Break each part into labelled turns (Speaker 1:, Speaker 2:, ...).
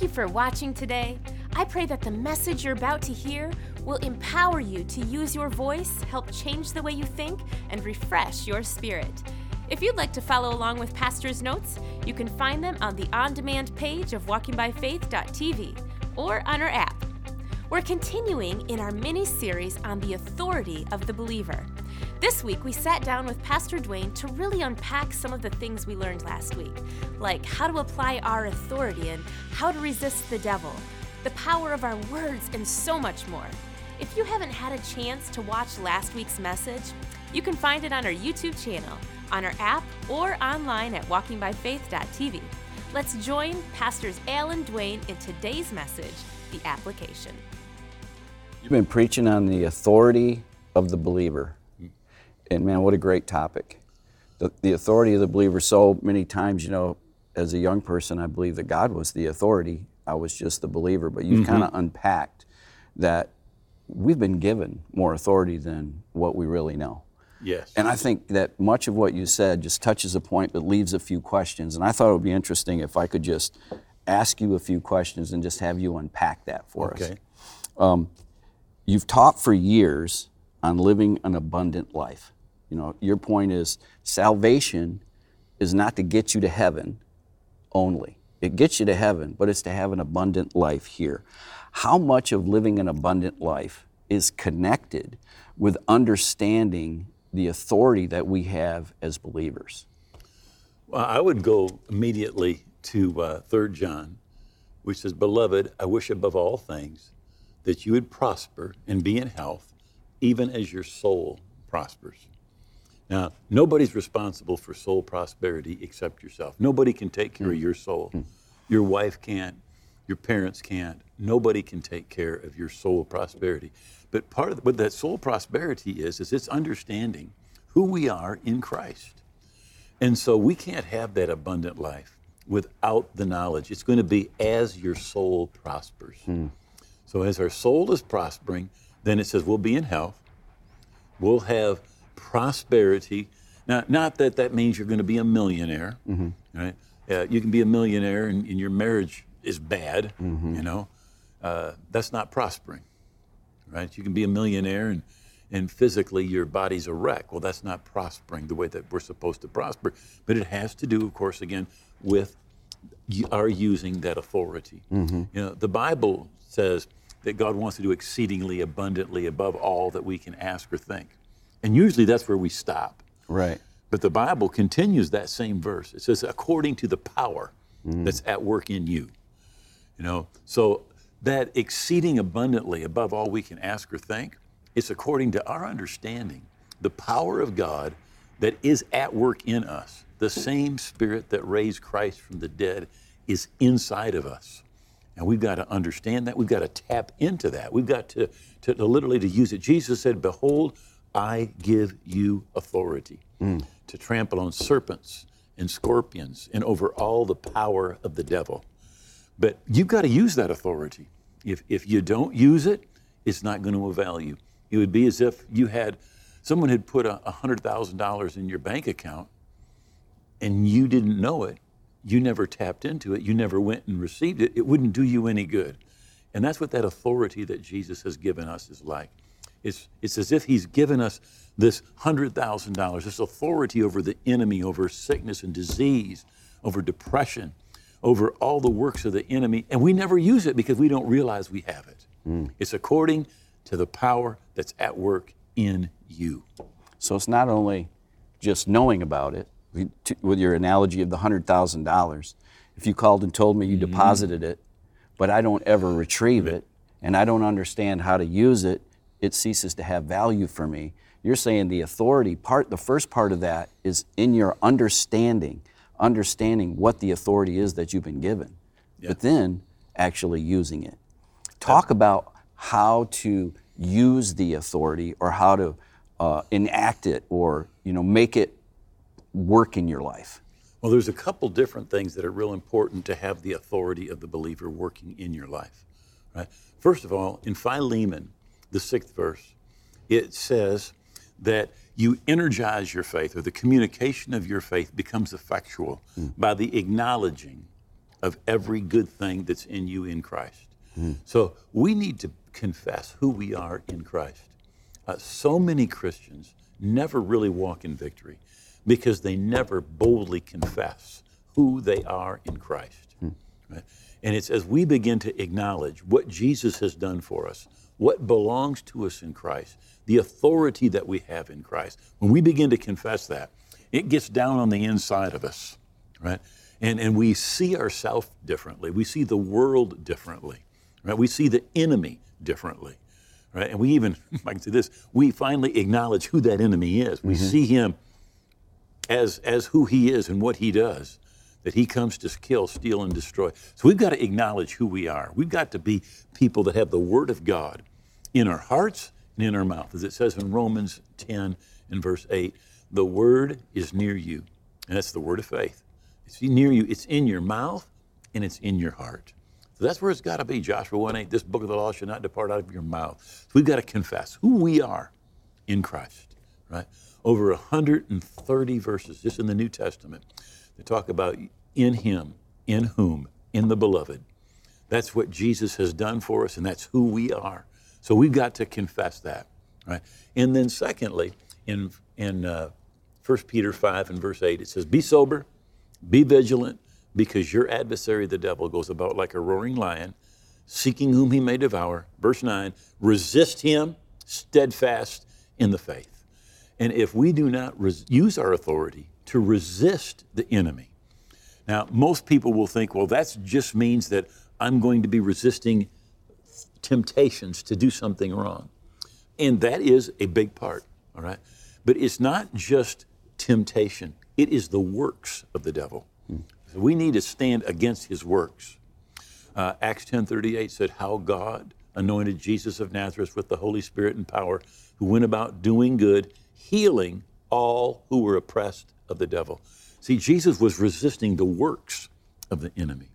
Speaker 1: Thank you for watching today. I pray that the message you're about to hear will empower you to use your voice, help change the way you think, and refresh your spirit. If you'd like to follow along with Pastor's notes, you can find them on the on demand page of walkingbyfaith.tv or on our app. We're continuing in our mini series on the authority of the believer. This week, we sat down with Pastor Dwayne to really unpack some of the things we learned last week, like how to apply our authority and how to resist the devil, the power of our words, and so much more. If you haven't had a chance to watch last week's message, you can find it on our YouTube channel, on our app, or online at walkingbyfaith.tv. Let's join Pastors Alan Dwayne in today's message, the application.
Speaker 2: You've been preaching on the authority of the believer. And man, what a great topic. The, the authority of the believer. So many times, you know, as a young person, I believe that God was the authority. I was just the believer. But you've
Speaker 3: Mm-hmm.
Speaker 2: kind of unpacked that we've been given more authority than what we really know.
Speaker 3: Yes.
Speaker 2: And I think that much of what you said just touches a point but leaves a few questions. And I thought it would be interesting if I could just ask you a few questions and just have you unpack that for us.
Speaker 3: okay.
Speaker 2: You've taught for years on living an abundant life. You know, your point is salvation is not to get you to heaven only. It gets you to heaven, but it's to have an abundant life here. How much of living an abundant life is connected with understanding the authority that we have as believers?
Speaker 3: Well, I would go immediately to uh, 3 John, which says, Beloved, I wish above all things that you would prosper and be in health, even as your soul prospers. Now, nobody's responsible for soul prosperity except yourself. Nobody can take care of hmm. your soul. Hmm. Your wife can't, your parents can't. Nobody can take care of your soul prosperity. But part of what that soul prosperity is, is it's understanding who we are in Christ. And so we can't have that abundant life without the knowledge. It's going to be as your soul prospers. Hmm. So as our soul is prospering, then it says we'll be in health, we'll have prosperity. Now, not that that means you're going to be a millionaire, right? Uh, you can be a millionaire and, and your marriage is bad, you know. Uh, that's not prospering, right? You can be a millionaire and and physically your body's a wreck. Well, that's not prospering the way that we're supposed to prosper. But it has to do, of course, again, with our using that authority. You know, the Bible says that God wants to do exceedingly abundantly above all that we can ask or think. And usually that's where we stop.
Speaker 2: Right.
Speaker 3: But the Bible continues that same verse. It says, according to the power mm. that's at work in you. You know, so that exceeding abundantly above all we can ask or think, it's according to our understanding, the power of God that is at work in us. The same spirit that raised Christ from the dead is inside of us. And we've got to understand that. We've got to tap into that. We've got to, to, to literally to use it. Jesus said, Behold, I give you authority mm. to trample on serpents and scorpions and over all the power of the devil. But you've got to use that authority. If, if you don't use it, it's not going to avail you. It would be as if you had someone had put a $100,000 in your bank account and you didn't know it. You never tapped into it. You never went and received it. It wouldn't do you any good. And that's what that authority that Jesus has given us is like. It's, it's as if He's given us this $100,000, this authority over the enemy, over sickness and disease, over depression, over all the works of the enemy. And we never use it because we don't realize we have it. Hmm. It's according to the power that's at work in you.
Speaker 2: So it's not only just knowing about it, with your analogy of the $100,000. If you called and told me you mm-hmm. deposited it, but I don't ever retrieve it, and I don't understand how to use it, it ceases to have value for me. You're saying the authority part, the first part of that is in your understanding, understanding what the authority is that you've been given, but then actually using it. Talk about how to use the authority or how to uh, enact it or you know make it work in your life.
Speaker 3: Well, there's a couple different things that are real important to have the authority of the believer working in your life. Right? First of all, in Philemon, the sixth verse, it says that you energize your faith, or the communication of your faith becomes effectual by the acknowledging of every good thing that's in you in Christ. So we need to confess who we are in Christ. Uh, so many Christians never really walk in victory because they never boldly confess who they are in Christ. Right? And it's as we begin to acknowledge what Jesus has done for us, what belongs to us in Christ, the authority that we have in Christ, when we begin to confess that, it gets down on the inside of us, right? And, and we see ourselves differently. We see the world differently, right? We see the enemy differently, right? And we even, I can say this, we finally acknowledge who that enemy is. We mm-hmm. see him as, as who he is and what he does, that he comes to kill, steal, and destroy. So we've got to acknowledge who we are. We've got to be people that have the Word of God in our hearts and in our mouth. As it says in Romans 10 and verse 8, the Word is near you. And that's the Word of faith. It's near you, it's in your mouth, and it's in your heart. So that's where it's got to be. Joshua 1 8, this book of the law should not depart out of your mouth. So we've got to confess who we are in Christ, right? Over 130 verses just in the New Testament that talk about in Him, in whom, in the beloved. That's what Jesus has done for us, and that's who we are. So we've got to confess that, right? And then, secondly, in in uh, 1 Peter 5 and verse 8, it says, Be sober, be vigilant, because your adversary, the devil, goes about like a roaring lion, seeking whom he may devour. Verse 9, resist him steadfast in the faith. And if we do not res- use our authority to resist the enemy, now most people will think, well, that just means that I'm going to be resisting temptations to do something wrong. And that is a big part, all right? But it's not just temptation, it is the works of the devil. So we need to stand against his works. Uh, Acts 10:38 said, "How God anointed Jesus of Nazareth with the Holy Spirit and power, who went about doing good, healing all who were oppressed of the devil." See, Jesus was resisting the works of the enemy.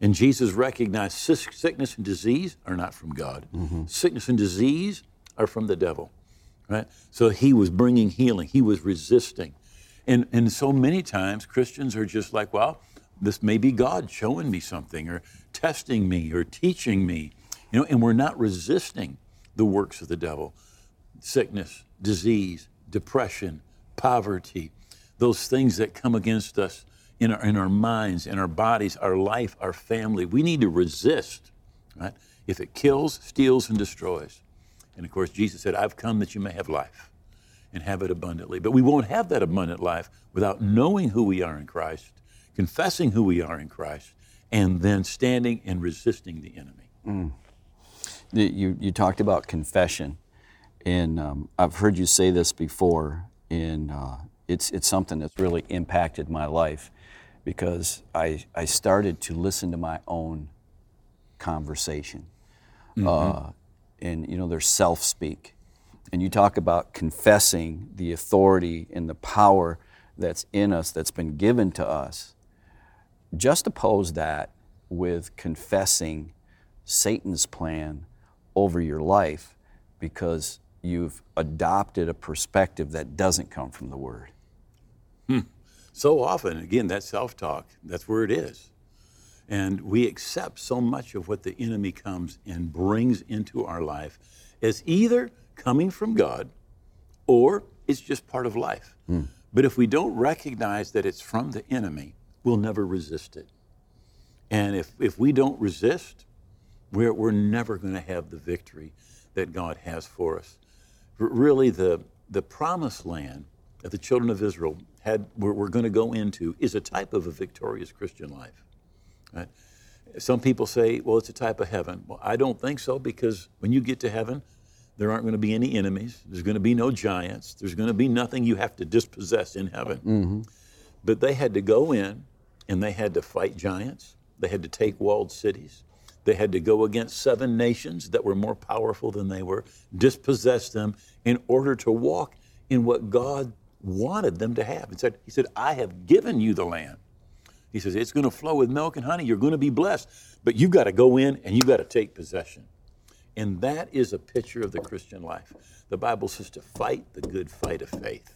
Speaker 3: And Jesus recognized sickness and disease are not from God. Mm-hmm. Sickness and disease are from the devil, right? So he was bringing healing. He was resisting. And, and so many times Christians are just like, well, this may be God showing me something or testing me or teaching me, you know, and we're not resisting the works of the devil. Sickness, disease, depression, poverty, those things that come against us in our, in our minds, in our bodies, our life, our family. We need to resist, right? If it kills, steals, and destroys. And of course, Jesus said, I've come that you may have life and have it abundantly. But we won't have that abundant life without knowing who we are in Christ, confessing who we are in Christ, and then standing and resisting the enemy.
Speaker 2: The- You, you talked about confession, and um, I've heard you say this before, and uh, it's, it's something that's really impacted my life because I, I started to listen to my own conversation. Uh, and, you know, there's self speak. And you talk about confessing the authority and the power that's in us, that's been given to us. Just oppose that with confessing Satan's plan over your life because you've adopted a perspective that doesn't come from the Word.
Speaker 3: So often, again, that self talk, that's where it is. And we accept so much of what the enemy comes and brings into our life as either coming from God or it's just part of life. Hmm. But if we don't recognize that it's from the enemy, we'll never resist it. And if, if we don't resist, we're, we're never going to have the victory that God has for us. R- Really, the, the promised land that the children of Israel had, were, were going to go into is a type of a victorious Christian life. Right? Some people say, well, it's a type of heaven. Well, I don't think so because when you get to heaven, there aren't going to be any enemies. There's going to be no giants. There's going to be nothing you have to dispossess in heaven. Mm-hmm. But they had to go in and they had to fight giants. They had to take walled cities. They had to go against seven nations that were more powerful than they were, dispossess them in order to walk in what God wanted them to have. He said, he said I have given you the land. He says, it's going to flow with milk and honey. You're going to be blessed. But you've got to go in and you've got to take possession. And that is a picture of the Christian life. The Bible says to fight the good fight of faith.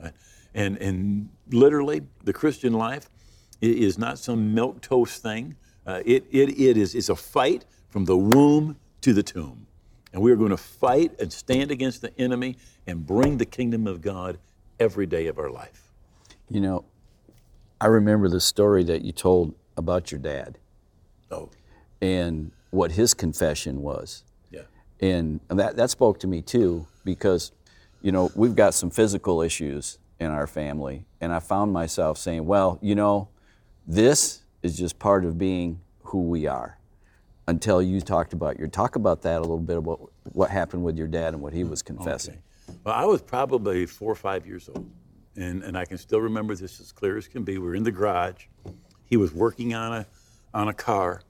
Speaker 3: Right? And, and literally, the Christian life is not some milk toast thing. Uh, it, it, it is it's a fight from the womb to the tomb. And we are going to fight and stand against the enemy and bring the kingdom of God every day of our life.
Speaker 2: You know, I remember the story that you told about your dad
Speaker 3: Oh,
Speaker 2: and what his confession was.
Speaker 3: yeah.
Speaker 2: And that, that spoke to me too, because, you know, we've got some physical issues in our family. And I found myself saying, well, you know, this is just part of being who we are. Until you talked about your, talk about that a little bit about what happened with your dad and what he was confessing.
Speaker 3: Well, I was probably four or five years old, and, and I can still remember this as clear as can be. We were in the garage. He was working on a, on a car,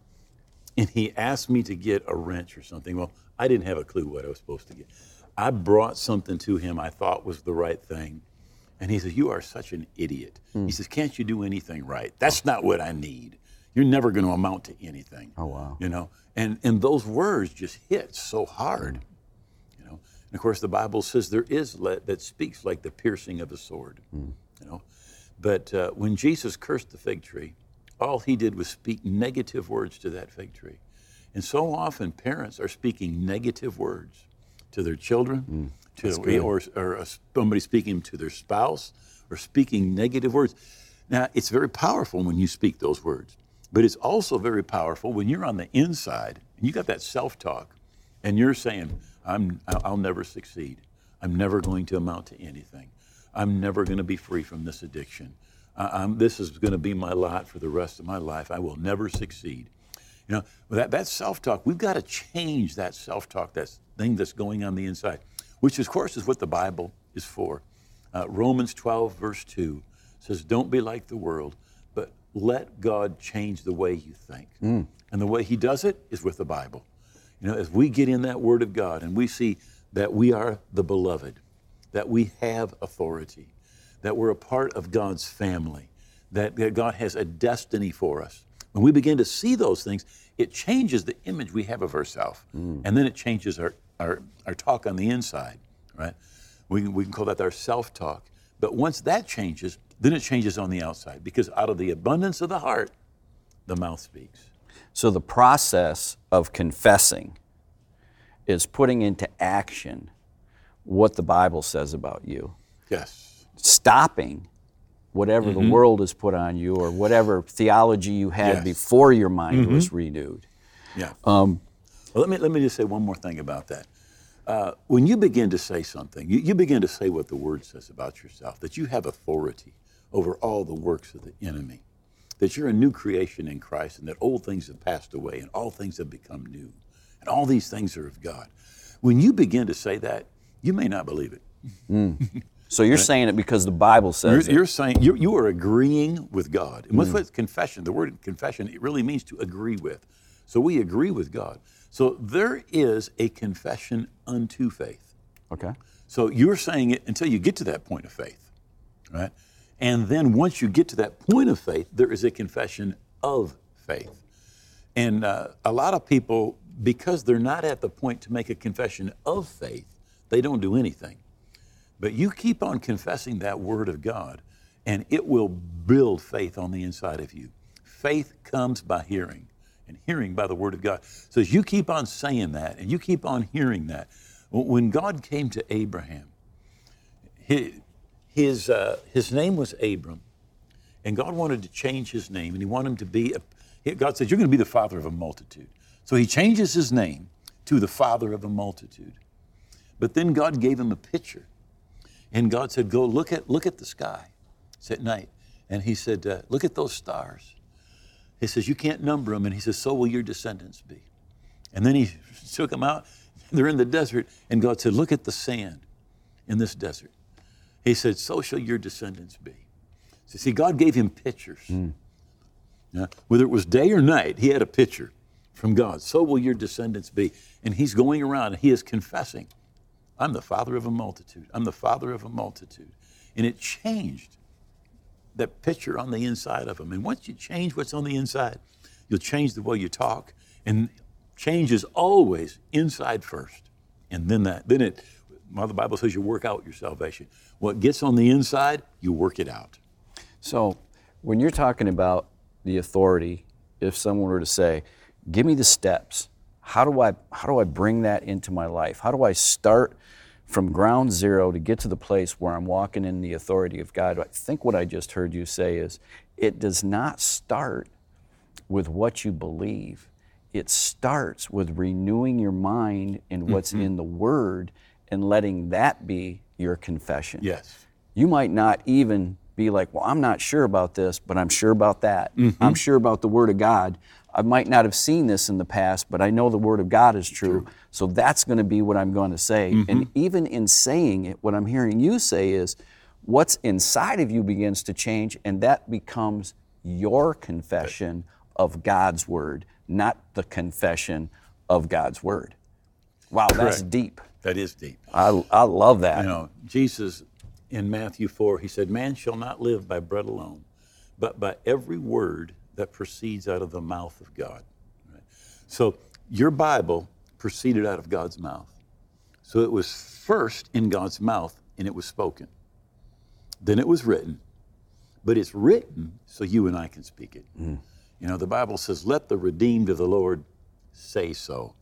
Speaker 3: and he asked me to get a wrench or something. Well, I didn't have a clue what I was supposed to get. I brought something to him I thought was the right thing. And he says, You are such an idiot. Hmm. He says, Can't you do anything right? That's not what I need. You're never going to amount to anything.
Speaker 2: Oh, wow.
Speaker 3: You know, and, and those words just hit so hard. Hmm. And of course the Bible says there is let that speaks like the piercing of a sword. You know, but uh, when Jesus cursed the fig tree, all he did was speak negative words to that fig tree, and so often parents are speaking negative words to their children, to or, or uh, somebody speaking to their spouse, or speaking negative words. Now it's very powerful when you speak those words, but it's also very powerful when you're on the inside and you got that self-talk, and you're saying, "I'm, I'll never succeed. I'm never going to amount to anything. I'm never going to be free from this addiction. I, I'm, this is going to be my lot for the rest of my life. I will never succeed." You know, that, that self-talk, we've got to change that self-talk, that thing that's going on the inside, which of course is what the Bible is for. Uh, Romans 12, verse 2 says, Don't be like the world, but let God change the way you think. And the way He does it is with the Bible. You know, as we get in that Word of God and we see that we are the beloved, that we have authority, that we're a part of God's family, that, that God has a destiny for us. When we begin to see those things, it changes the image we have of ourselves. Hmm. And then it changes our, our, our talk on the inside, right? We, we can call that our self talk. But once that changes, then it changes on the outside because out of the abundance of the heart, the mouth speaks.
Speaker 2: So the process of confessing is putting into action what the Bible says about you,
Speaker 3: Yes.
Speaker 2: stopping whatever the world has put on you or whatever theology you had
Speaker 3: Yes.
Speaker 2: before your mind was renewed.
Speaker 3: Yeah. Um, well, let me let me just say one more thing about that. Uh, when you begin to say something, you, you begin to say what the Word says about yourself, that you have authority over all the works of the enemy, that you're a new creation in Christ, and that old things have passed away, and all things have become new, and all these things are of God. When you begin to say that, you may not believe it. Hmm.
Speaker 2: So you're saying it because the Bible
Speaker 3: You're,
Speaker 2: says it.
Speaker 3: you're saying you you are agreeing with God. And what's hmm. what confession? The word confession it really means to agree with. So we agree with God. So there is a confession unto faith.
Speaker 2: Okay.
Speaker 3: So you're saying it until you get to that point of faith, right? And then once you get to that point of faith, there is a confession of faith. And uh, a lot of people, because they're not at the point to make a confession of faith, they don't do anything. But you keep on confessing that word of God, and it will build faith on the inside of you. Faith comes by hearing, and hearing by the word of God. So as you keep on saying that, and you keep on hearing that, when God came to Abraham, his, his, uh, his name was Abram, and God wanted to change his name, and he wanted him to be, a, God said, You're going to be the father of a multitude. So he changes his name to the father of a multitude. But then God gave him a picture. And God said, Go look at, look at the sky. It's at night. And he said, uh, Look at those stars. He says, You can't number them. And he says, So will your descendants be. And then he took them out. They're in the desert. And God said, Look at the sand in this desert. He said, So shall your descendants be. So, see, God gave him pictures. Hmm. Yeah, whether it was day or night, he had a picture from God. So will your descendants be. And he's going around and he is confessing, I'm the father of a multitude. I'm the father of a multitude. And it changed that picture on the inside of him. And once you change what's on the inside, you'll change the way you talk. And change is always inside first. And then that, then it, well, the Bible says you work out your salvation. What gets on the inside, you work it out.
Speaker 2: So When you're talking about the authority, if someone were to say, "Give me the steps," how do I how do I bring that into my life? How do I start from ground zero to get to the place where I'm walking in the authority of God? I think what I just heard you say is, it does not start with what you believe. It starts with renewing your mind in what's mm-hmm. in the Word and letting that be your confession.
Speaker 3: Yes.
Speaker 2: You might not even be like, well, I'm not sure about this, but I'm sure about that. Mm-hmm. I'm sure about the Word of God. I might not have seen this in the past, but I know the Word of God is true. So that's going to be what I'm going to say. Mm-hmm. And even in saying it, what I'm hearing you say is what's inside of you begins to change, and that becomes your confession of God's Word, not the confession of God's Word. Wow, that's deep.
Speaker 3: That is deep.
Speaker 2: I, I love that.
Speaker 3: You know, Jesus in Matthew 4, he said, Man shall not live by bread alone, but by every word that proceeds out of the mouth of God. Right? So your Bible proceeded out of God's mouth. So it was first in God's mouth and it was spoken. Then it was written, but it's written so you and I can speak it. Mm. You know, the Bible says, Let the redeemed of the Lord say so.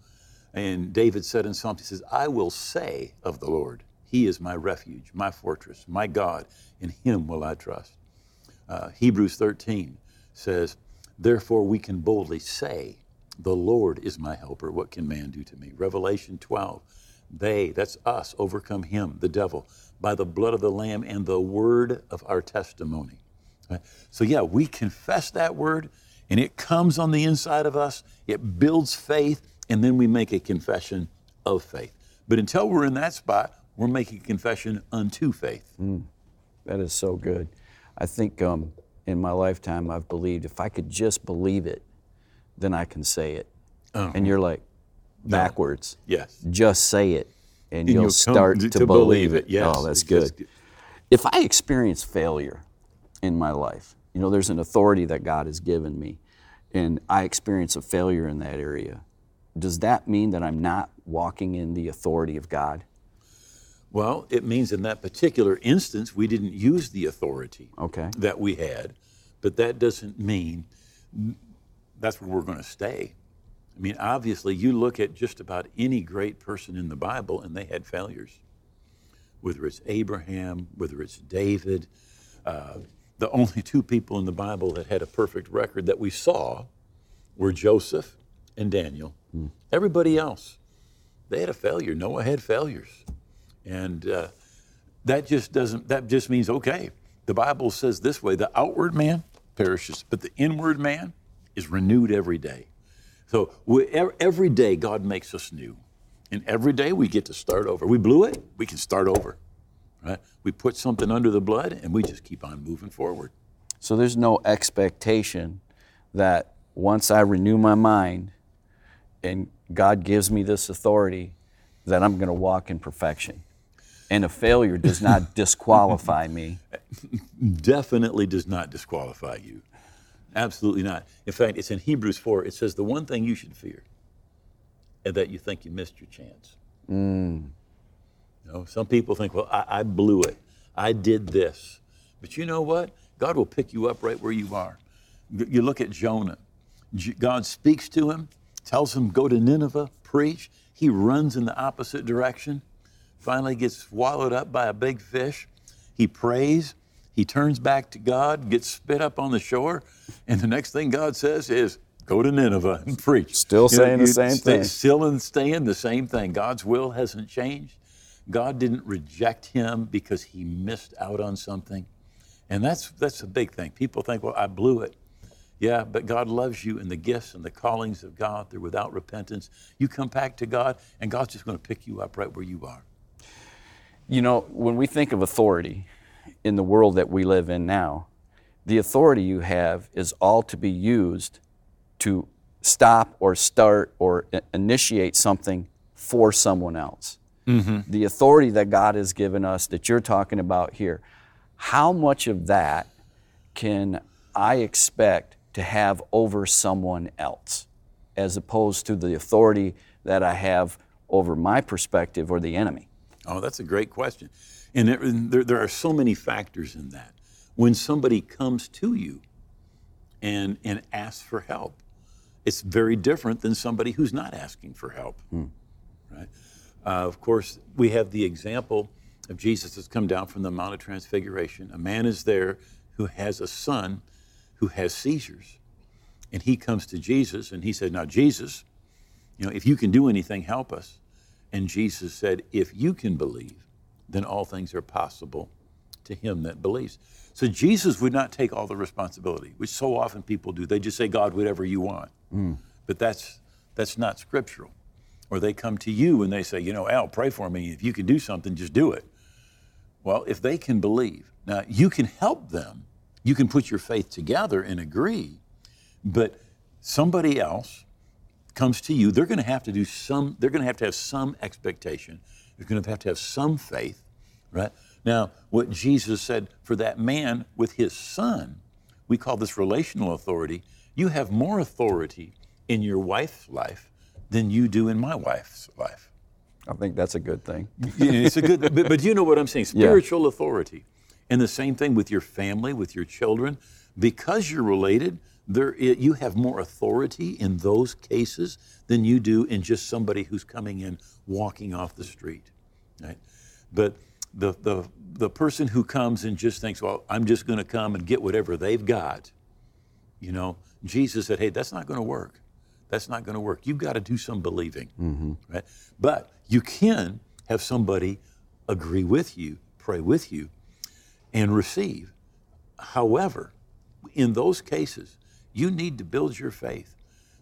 Speaker 3: And David said in Psalms, he says, I will say of the Lord, He is my refuge, my fortress, my God, in Him will I trust. Uh, Hebrews 13 says, Therefore we can boldly say, The Lord is my helper. What can man do to me? Revelation 12, they, that's us, overcome him, the devil, by the blood of the Lamb and the word of our testimony. So, yeah, we confess that word, and it comes on the inside of us, it builds faith, and then we make a confession of faith. But until we're in that spot, we're making a confession unto faith.
Speaker 2: That is so good. I think um, in my lifetime, I've believed if I could just believe it, then I can say it. And you're like, backwards.
Speaker 3: Yes.
Speaker 2: Just say it, and,
Speaker 3: And
Speaker 2: you'll,
Speaker 3: you'll
Speaker 2: start
Speaker 3: to-
Speaker 2: to, believe
Speaker 3: believe
Speaker 2: it.
Speaker 3: it. Yes,
Speaker 2: Oh, that's good.
Speaker 3: good.
Speaker 2: If I experience failure in my life, you know, there's an authority that God has given me, and I experience a failure in that area. Does that mean that I'm not walking in the authority of God?
Speaker 3: Well, it means in that particular instance, we didn't use the authority
Speaker 2: Okay.
Speaker 3: that we had, but that doesn't mean that's where we're going to stay. I mean, obviously, you look at just about any great person in the Bible, and they had failures. Whether it's Abraham, whether it's David, uh, the only two people in the Bible that had a perfect record that we saw were Joseph and Daniel. Everybody else, they had a failure. Noah had failures, and uh, that just doesn't. That just means okay. The Bible says this way: the outward man perishes, but the inward man is renewed every day. So every day God makes us new, and every day we get to start over. We blew it, we can start over. Right? We put something under the blood, and we just keep on moving forward.
Speaker 2: So there's no expectation that once I renew my mind and God gives me this authority, that I'm going to walk in perfection. And a failure does not disqualify me.
Speaker 3: definitely does not disqualify you. Absolutely not. In fact, it's in Hebrews 4. It says the one thing you should fear is that you think you missed your chance. Mm. You know, some people think, well, I, I blew it. I did this. But you know what? God will pick you up right where you are. You look at Jonah. God speaks to him, tells him, go to Nineveh, preach. He runs in the opposite direction, finally gets swallowed up by a big fish. He prays. He turns back to God, gets spit up on the shore, and the next thing God says is, "Go to Nineveh and preach."
Speaker 2: Still
Speaker 3: You know,
Speaker 2: saying the same
Speaker 3: stay-
Speaker 2: thing.
Speaker 3: Still and staying the same thing. God's will hasn't changed. God didn't reject him because he missed out on something, and that's that's a big thing. People think, "Well, I blew it." Yeah, but God loves you, and the gifts and the callings of God, they're without repentance. You come back to God, and God's just going to pick you up right where you are.
Speaker 2: You know, when we think of authority in the world that we live in now, the authority you have is all to be used to stop or start or initiate something for someone else. Mm-hmm. The authority that God has given us that you're talking about here, how much of that can I expect to have over someone else as opposed to the authority that I have over my perspective or the enemy?
Speaker 3: Oh, that's a great question. And there, there, there are so many factors in that. When somebody comes to you and, and asks for help. It's very different than somebody who's not asking for help. Right? Uh, of course, we have the example of Jesus has come down from the Mount of Transfiguration. A man is there who has a son who has seizures. And he comes to Jesus and he said, Now, Jesus, you know, if you can do anything, help us. And Jesus said, If you can believe, then all things are possible to him that believes. So Jesus would not take all the responsibility, which so often people do. They just say, God, whatever you want. Hmm. But that's that's not scriptural. Or they come to you and they say, you know, Al, pray for me. If you can do something, just do it. Well, if they can believe, now you can help them. You can put your faith together and agree, but somebody else comes to you, they're going to have to do some, they're going to have to have some expectation. They're going to have to have some faith, right? Now, what Jesus said for that man with his son, we call this relational authority. You have more authority in your wife's life than you do in my wife's life.
Speaker 2: I think that's a good thing.
Speaker 3: It's a good, but, but you know what I'm saying? Spiritual authority. And the same thing with your family, with your children. Because you're related, there, you have more authority in those cases than you do in just somebody who's coming in walking off the street. Right? But the, the, the person who comes and just thinks, well, I'm just going to come and get whatever they've got, you know, Jesus said, hey, that's not going to work. That's not going to work. You've got to do some believing, mm-hmm. right? But you can have somebody agree with you, pray with you, and receive. However, in those cases, you need to build your faith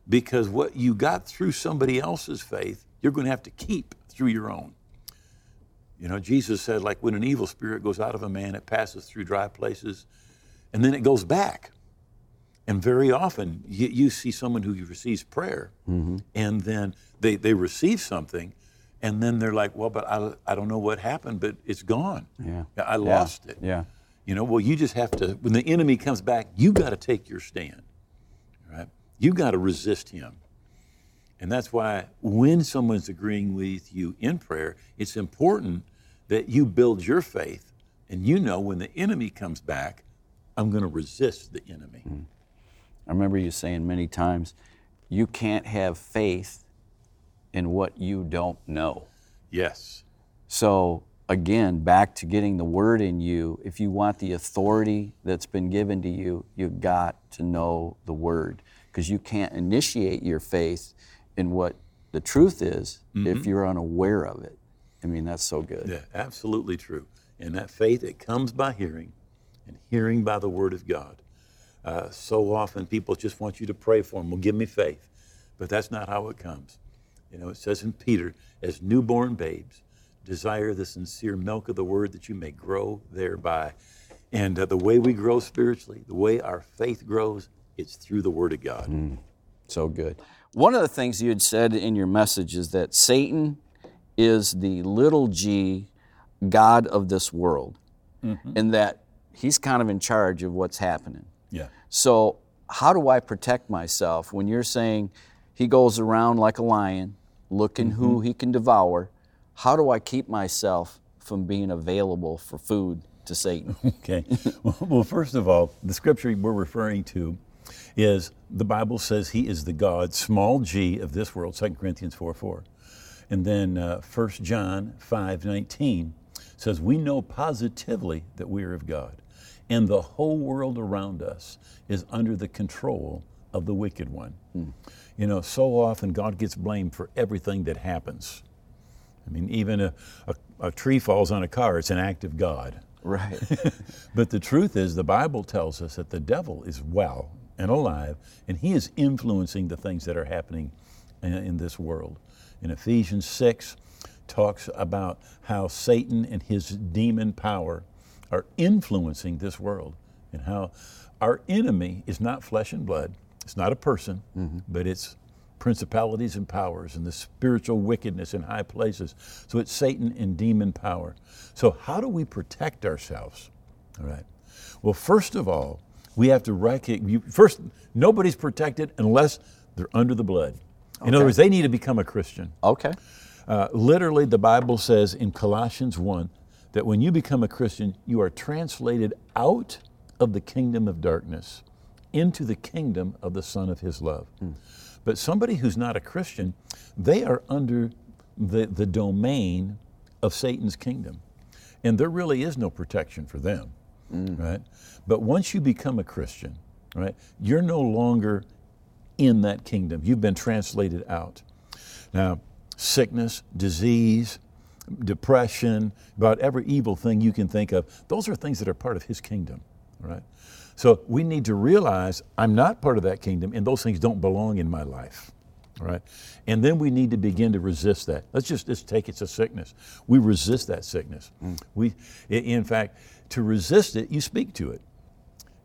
Speaker 3: because what you got through somebody else's faith, you're going to have to keep through your own. You know, Jesus said, like when an evil spirit goes out of a man, it passes through dry places and then it goes back. And very often you, you see someone who receives prayer mm-hmm. and then they, they receive something and then they're like, well, but I, I don't know what happened, but it's gone.
Speaker 2: Yeah.
Speaker 3: I lost it.
Speaker 2: Yeah.
Speaker 3: You know, well, you just have to, when the enemy comes back, you got to take your stand, right? You got to resist him. And that's why when someone's agreeing with you in prayer, it's important that you build your faith and you know when the enemy comes back, I'm going to resist the enemy. Hmm.
Speaker 2: I remember you saying many times, you can't have faith in what you don't know.
Speaker 3: Yes.
Speaker 2: So, again, back to getting the word in you, if you want the authority that's been given to you, you've got to know the word because you can't initiate your faith in what the truth is if you're unaware of it. I mean, that's so good.
Speaker 3: Yeah, absolutely true. And that faith, it comes by hearing, and hearing by the Word of God. Uh, so often people just want you to pray for them. Well, give me faith. But that's not how it comes. You know, it says in Peter, as newborn babes, desire the sincere milk of the Word that you may grow thereby. And uh, the way we grow spiritually, the way our faith grows, it's through the Word of God.
Speaker 2: So good. One of the things you had said in your message is that Satan is the little g God of this world, and that he's kind of in charge of what's happening.
Speaker 3: Yeah.
Speaker 2: So, how do I protect myself when you're saying he goes around like a lion looking who he can devour? How do I keep myself from being available for food to Satan?
Speaker 3: Okay. well, first of all, the scripture we're referring to is the Bible says he is the God, small g, of this world, 2 Corinthians 4 4. And then uh, 1 John 5 19 says, We know positively that we are of God, and the whole world around us is under the control of the wicked one. You know, so often God gets blamed for everything that happens. I mean, even a, a, a tree falls on a car, it's an act of God.
Speaker 2: right.
Speaker 3: But the truth is, the Bible tells us that the devil is well and alive, and he is influencing the things that are happening in, in this world. In Ephesians 6, talks about how Satan and his demon power are influencing this world, and how our enemy is not flesh and blood, it's not a person, but it's principalities and powers and the spiritual wickedness in high places. So it's Satan and demon power. So, how do we protect ourselves? All right. Well, first of all, we have to recognize first, nobody's protected unless they're under the blood. In other words, they need to become a Christian.
Speaker 2: Okay.
Speaker 3: Uh, literally, the Bible says in Colossians 1 that when you become a Christian, you are translated out of the kingdom of darkness into the kingdom of the Son of His love. Hmm. But somebody who's not a Christian, they are under the, the domain of Satan's kingdom. And there really is no protection for them, hmm. right? But once you become a Christian, right, you're no longer in that kingdom. You've been translated out. Now, sickness, disease, depression, about every evil thing you can think of, those are things that are part of his kingdom, right? So we need to realize I'm not part of that kingdom and those things don't belong in my life. Right? And then we need to begin to resist that. Let's just, just take it's a sickness. We resist that sickness. Mm. We, in fact, to resist it, you speak to it.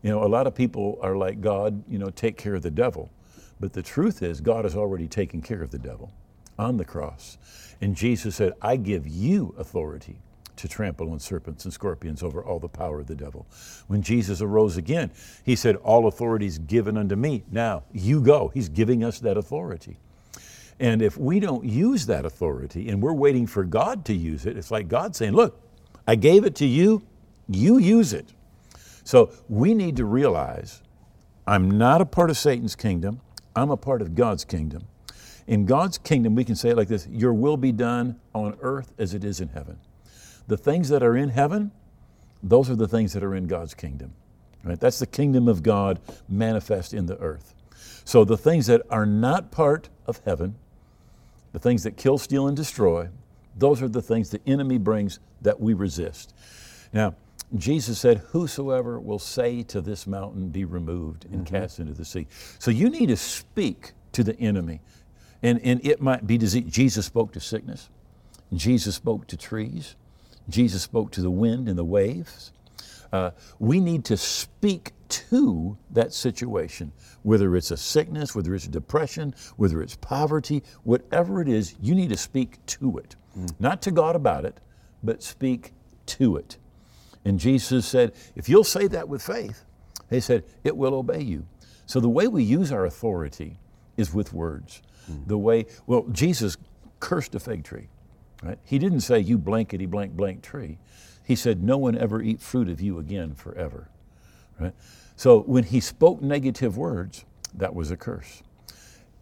Speaker 3: You know, a lot of people are like, God, you know, take care of the devil. But the truth is, God has already taken care of the devil on the cross. And Jesus said, I give you authority to trample on serpents and scorpions over all the power of the devil. When Jesus arose again, he said, All authority is given unto me. Now, you go. He's giving us that authority. And if we don't use that authority and we're waiting for God to use it, it's like God saying, Look, I gave it to you, you use it. So we need to realize I'm not a part of Satan's kingdom, I'm a part of God's kingdom. In God's kingdom, we can say it like this Your will be done on earth as it is in heaven. The things that are in heaven, those are the things that are in God's kingdom. Right? That's the kingdom of God manifest in the earth. So the things that are not part of heaven, the things that kill, steal, and destroy, those are the things the enemy brings that we resist. Now, Jesus said, Whosoever will say to this mountain, Be removed and mm-hmm. cast into the sea. So you need to speak to the enemy. And, and it might be disease. Jesus spoke to sickness, Jesus spoke to trees, Jesus spoke to the wind and the waves. Uh, we need to speak to that situation, whether it's a sickness, whether it's depression, whether it's poverty, whatever it is, you need to speak to it. Not to God about it, but speak to it. And Jesus said, if you'll say that with faith, he said, it will obey you. So the way we use our authority is with words. The way, well, Jesus cursed a fig tree, right? He didn't say, you blankety blank blank tree. He said, no one ever eat fruit of you again forever, right? So when he spoke negative words, that was a curse.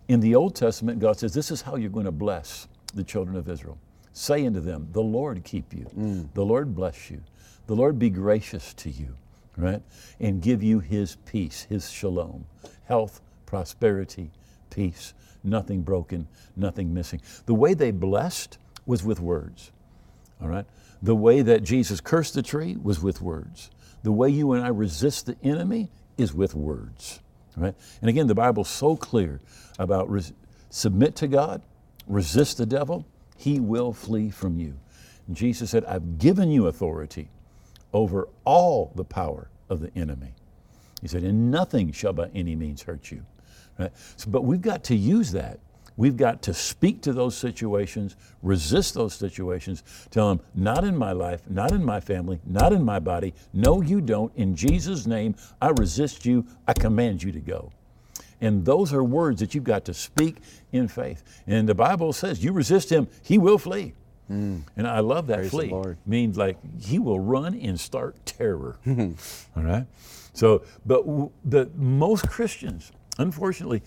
Speaker 3: In the Old Testament, God says, this is how you're going to bless the children of Israel. Say unto them, the Lord keep you, mm. the Lord bless you, the Lord be gracious to you, right? And give you his peace, his shalom, health, prosperity, peace, nothing broken, nothing missing. The way they blessed was with words, all right? The way that Jesus cursed the tree was with words. The way you and I resist the enemy is with words, right? And again, the Bible's so clear about res- submit to God, resist the devil, he will flee from you. And Jesus said, I've given you authority over all the power of the enemy. He said, and nothing shall by any means hurt you. Right? So, but we've got to use that. We've got to speak to those situations, resist those situations, tell them, not in my life, not in my family, not in my body. No, you don't. In Jesus' name, I resist you. I command you to go. And those are words that you've got to speak in faith. And the Bible says, you resist him, he will flee. Hmm. And I love that
Speaker 2: Praise
Speaker 3: flee. Means like he will run and start terror. All right? So, but w- the most Christians, unfortunately,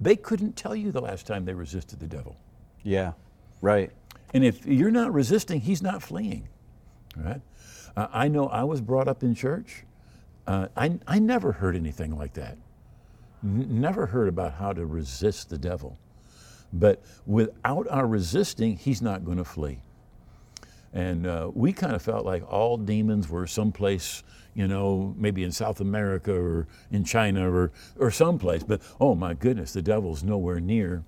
Speaker 3: they couldn't tell you the last time they resisted the devil.
Speaker 2: Yeah, right.
Speaker 3: And if you're not resisting, he's not fleeing. right? Uh, I know I was brought up in church. Uh, I, I never heard anything like that. N- never heard about how to resist the devil. But without our resisting, he's not going to flee. And uh, we kind of felt like all demons were someplace, you know, maybe in South America or in China or, or someplace. But oh my goodness, the devil's nowhere near,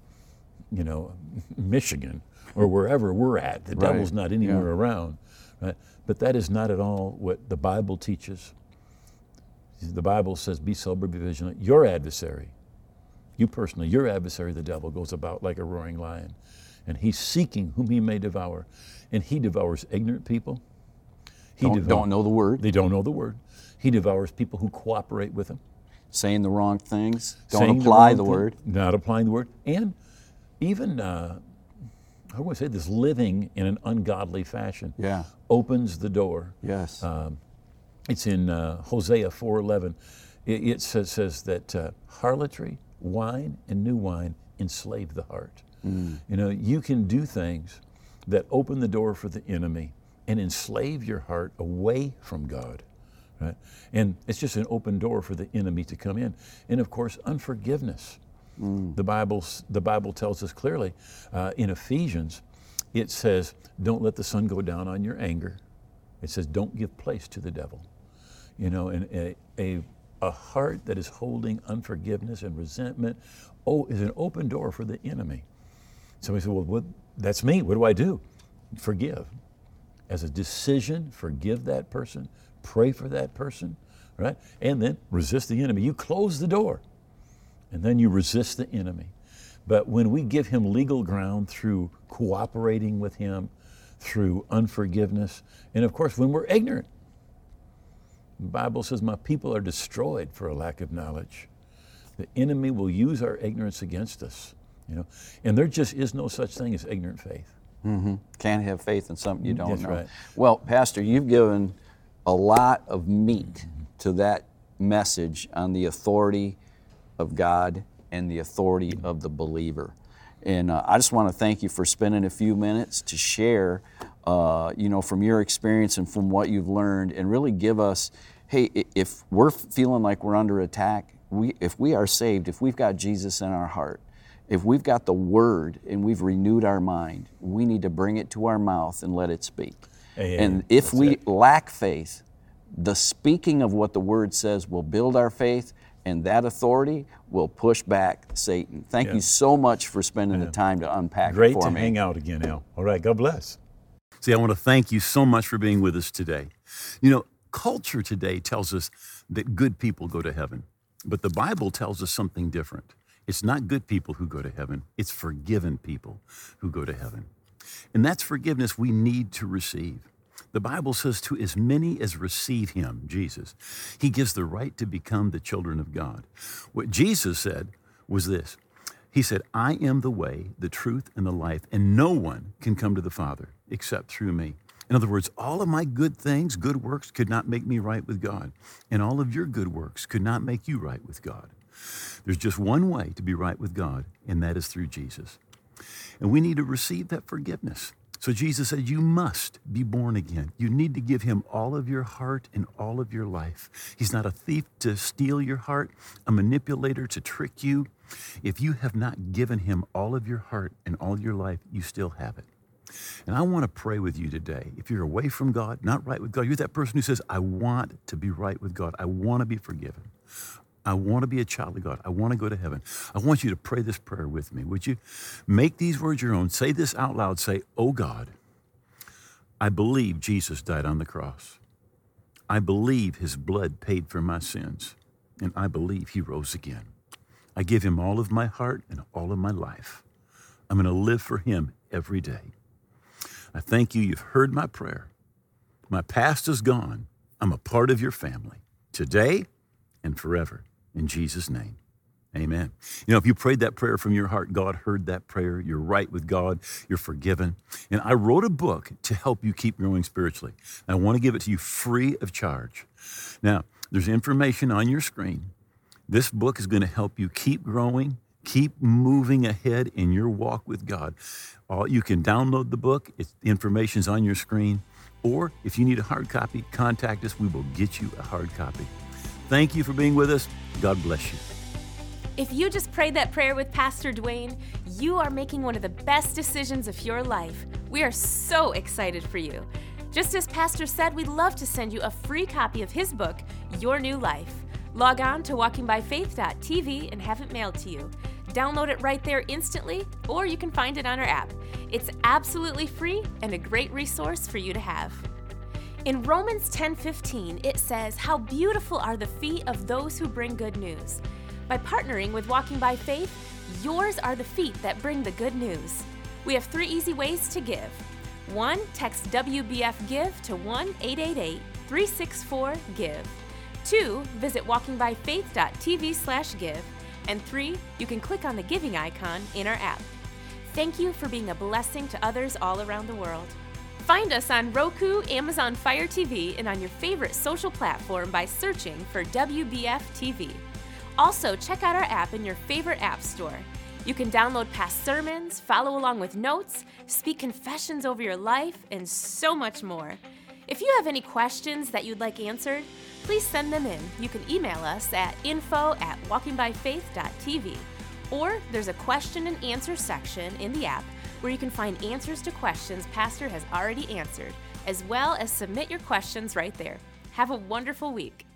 Speaker 3: you know, Michigan or wherever we're at. The
Speaker 2: Right.
Speaker 3: devil's not anywhere around. Right? But that is not at all what the Bible teaches. The Bible says, be sober, be vigilant. Your adversary, you personally, your adversary, the devil, goes about like a roaring lion, and he's seeking whom he may devour. And he devours ignorant people. He
Speaker 2: Don't, don't know the word,
Speaker 3: They don't know the word. He devours people who cooperate with him.
Speaker 2: saying the wrong things, don't
Speaker 3: saying
Speaker 2: apply the,
Speaker 3: thing,
Speaker 2: word.
Speaker 3: Not applying the word. And even, uh, I want to say this, living in an ungodly fashion
Speaker 2: Yeah.
Speaker 3: opens the door
Speaker 2: Yes.
Speaker 3: Um, it's in uh, Hosea 4:11. it, it says, says that uh, harlotry, wine, and new wine enslave the heart. You know, you can do things that open the door for the enemy and enslave your heart away from God. Right? And it's just an open door for the enemy to come in. And of course, unforgiveness. The, Bible, the Bible tells us clearly uh, in Ephesians, it says, Don't let the sun go down on your anger. It says, Don't give place to the devil. You know, and a, a, a heart that is holding unforgiveness and resentment oh, is an open door for the enemy. Somebody said, Well, what, that's me. What do I do? Forgive. As a decision, forgive that person, pray for that person, right? And then resist the enemy. You close the door and then you resist the enemy. But when we give him legal ground through cooperating with him, through unforgiveness, and of course, when we're ignorant, the Bible says, My people are destroyed for a lack of knowledge. The enemy will use our ignorance against us. You know, and there just is no such thing as ignorant faith.
Speaker 2: Can't have faith in something you don't
Speaker 3: That's
Speaker 2: know.
Speaker 3: right.
Speaker 2: Well, Pastor, you've given a lot of meat to that message on the authority of God and the authority of the believer. And uh, I just want to thank you for spending a few minutes to share, uh, you know, from your experience and from what you've learned, and really give us, hey, if we're feeling like we're under attack, we, if we are saved, if we've got Jesus in our heart, if we've got the Word and we've renewed our mind, we need to bring it to our mouth and let it speak.
Speaker 3: Amen.
Speaker 2: And if we lack faith, the speaking of what the Word says will build our faith, and that authority will push back Satan. Thank
Speaker 3: Yeah.
Speaker 2: you so much for spending the time to unpack
Speaker 3: Great
Speaker 2: it for
Speaker 3: to
Speaker 2: me.
Speaker 3: hang out again, Al. All right, God bless. See, I want to thank you so much for being with us today. You know, culture today tells us that good people go to heaven, but the Bible tells us something different. It's not good people who go to heaven, it's forgiven people who go to heaven. And that's forgiveness we need to receive. The Bible says, to as many as receive him, Jesus, he gives the right to become the children of God. What Jesus said was this He said, I am the way, the truth, and the life, and no one can come to the Father except through me. In other words, all of my good things, good works, could not make me right with God. And all of your good works could not make you right with God. There's just one way to be right with God, and that is through Jesus. And we need to receive that forgiveness. So Jesus said, You must be born again. You need to give him all of your heart and all of your life. He's not a thief to steal your heart, a manipulator to trick you. If you have not given him all of your heart and all your life, you still have it. And I want to pray with you today. If you're away from God, not right with God, you're that person who says, I want to be right with God. I want to be forgiven. I want to be a child of God. I want to go to heaven. I want you to pray this prayer with me. Would you make these words your own? Say this out loud. Say, Oh God, I believe Jesus died on the cross. I believe his blood paid for my sins. And I believe he rose again. I give him all of my heart and all of my life. I'm going to live for him every day. I thank you. You've heard my prayer. My past is gone. I'm a part of your family today and forever. In Jesus' name, amen. You know, if you prayed that prayer from your heart, God heard that prayer. You're right with God. You're forgiven. And I wrote a book to help you keep growing spiritually. I want to give it to you free of charge. Now, there's information on your screen. This book is going to help you keep growing, keep moving ahead in your walk with God. All, you can download the book, the information's on your screen. Or if you need a hard copy, contact us. We will get you a hard copy. Thank you for being with us. God bless you.
Speaker 1: If you just prayed that prayer with Pastor Duane, you are making one of the best decisions of your life. We are so excited for you. Just as Pastor said, we'd love to send you a free copy of his book, Your New Life. Log on to walkingbyfaith.tv and have it mailed to you. Download it right there instantly, or you can find it on our app. It's absolutely free and a great resource for you to have. In Romans 10:15, it says, "How beautiful are the feet of those who bring good news." By partnering with Walking by Faith, yours are the feet that bring the good news. We have 3 easy ways to give. 1. Text WBF Give to 1-888-364-GIVE. 2. Visit walkingbyfaith.tv/give. And 3. You can click on the giving icon in our app. Thank you for being a blessing to others all around the world. Find us on Roku, Amazon Fire TV, and on your favorite social platform by searching for WBF TV. Also, check out our app in your favorite app store. You can download past sermons, follow along with notes, speak confessions over your life, and so much more. If you have any questions that you'd like answered, please send them in. You can email us at info at walkingbyfaith.tv. Or there's a question and answer section in the app where you can find answers to questions Pastor has already answered, as well as submit your questions right there. Have a wonderful week.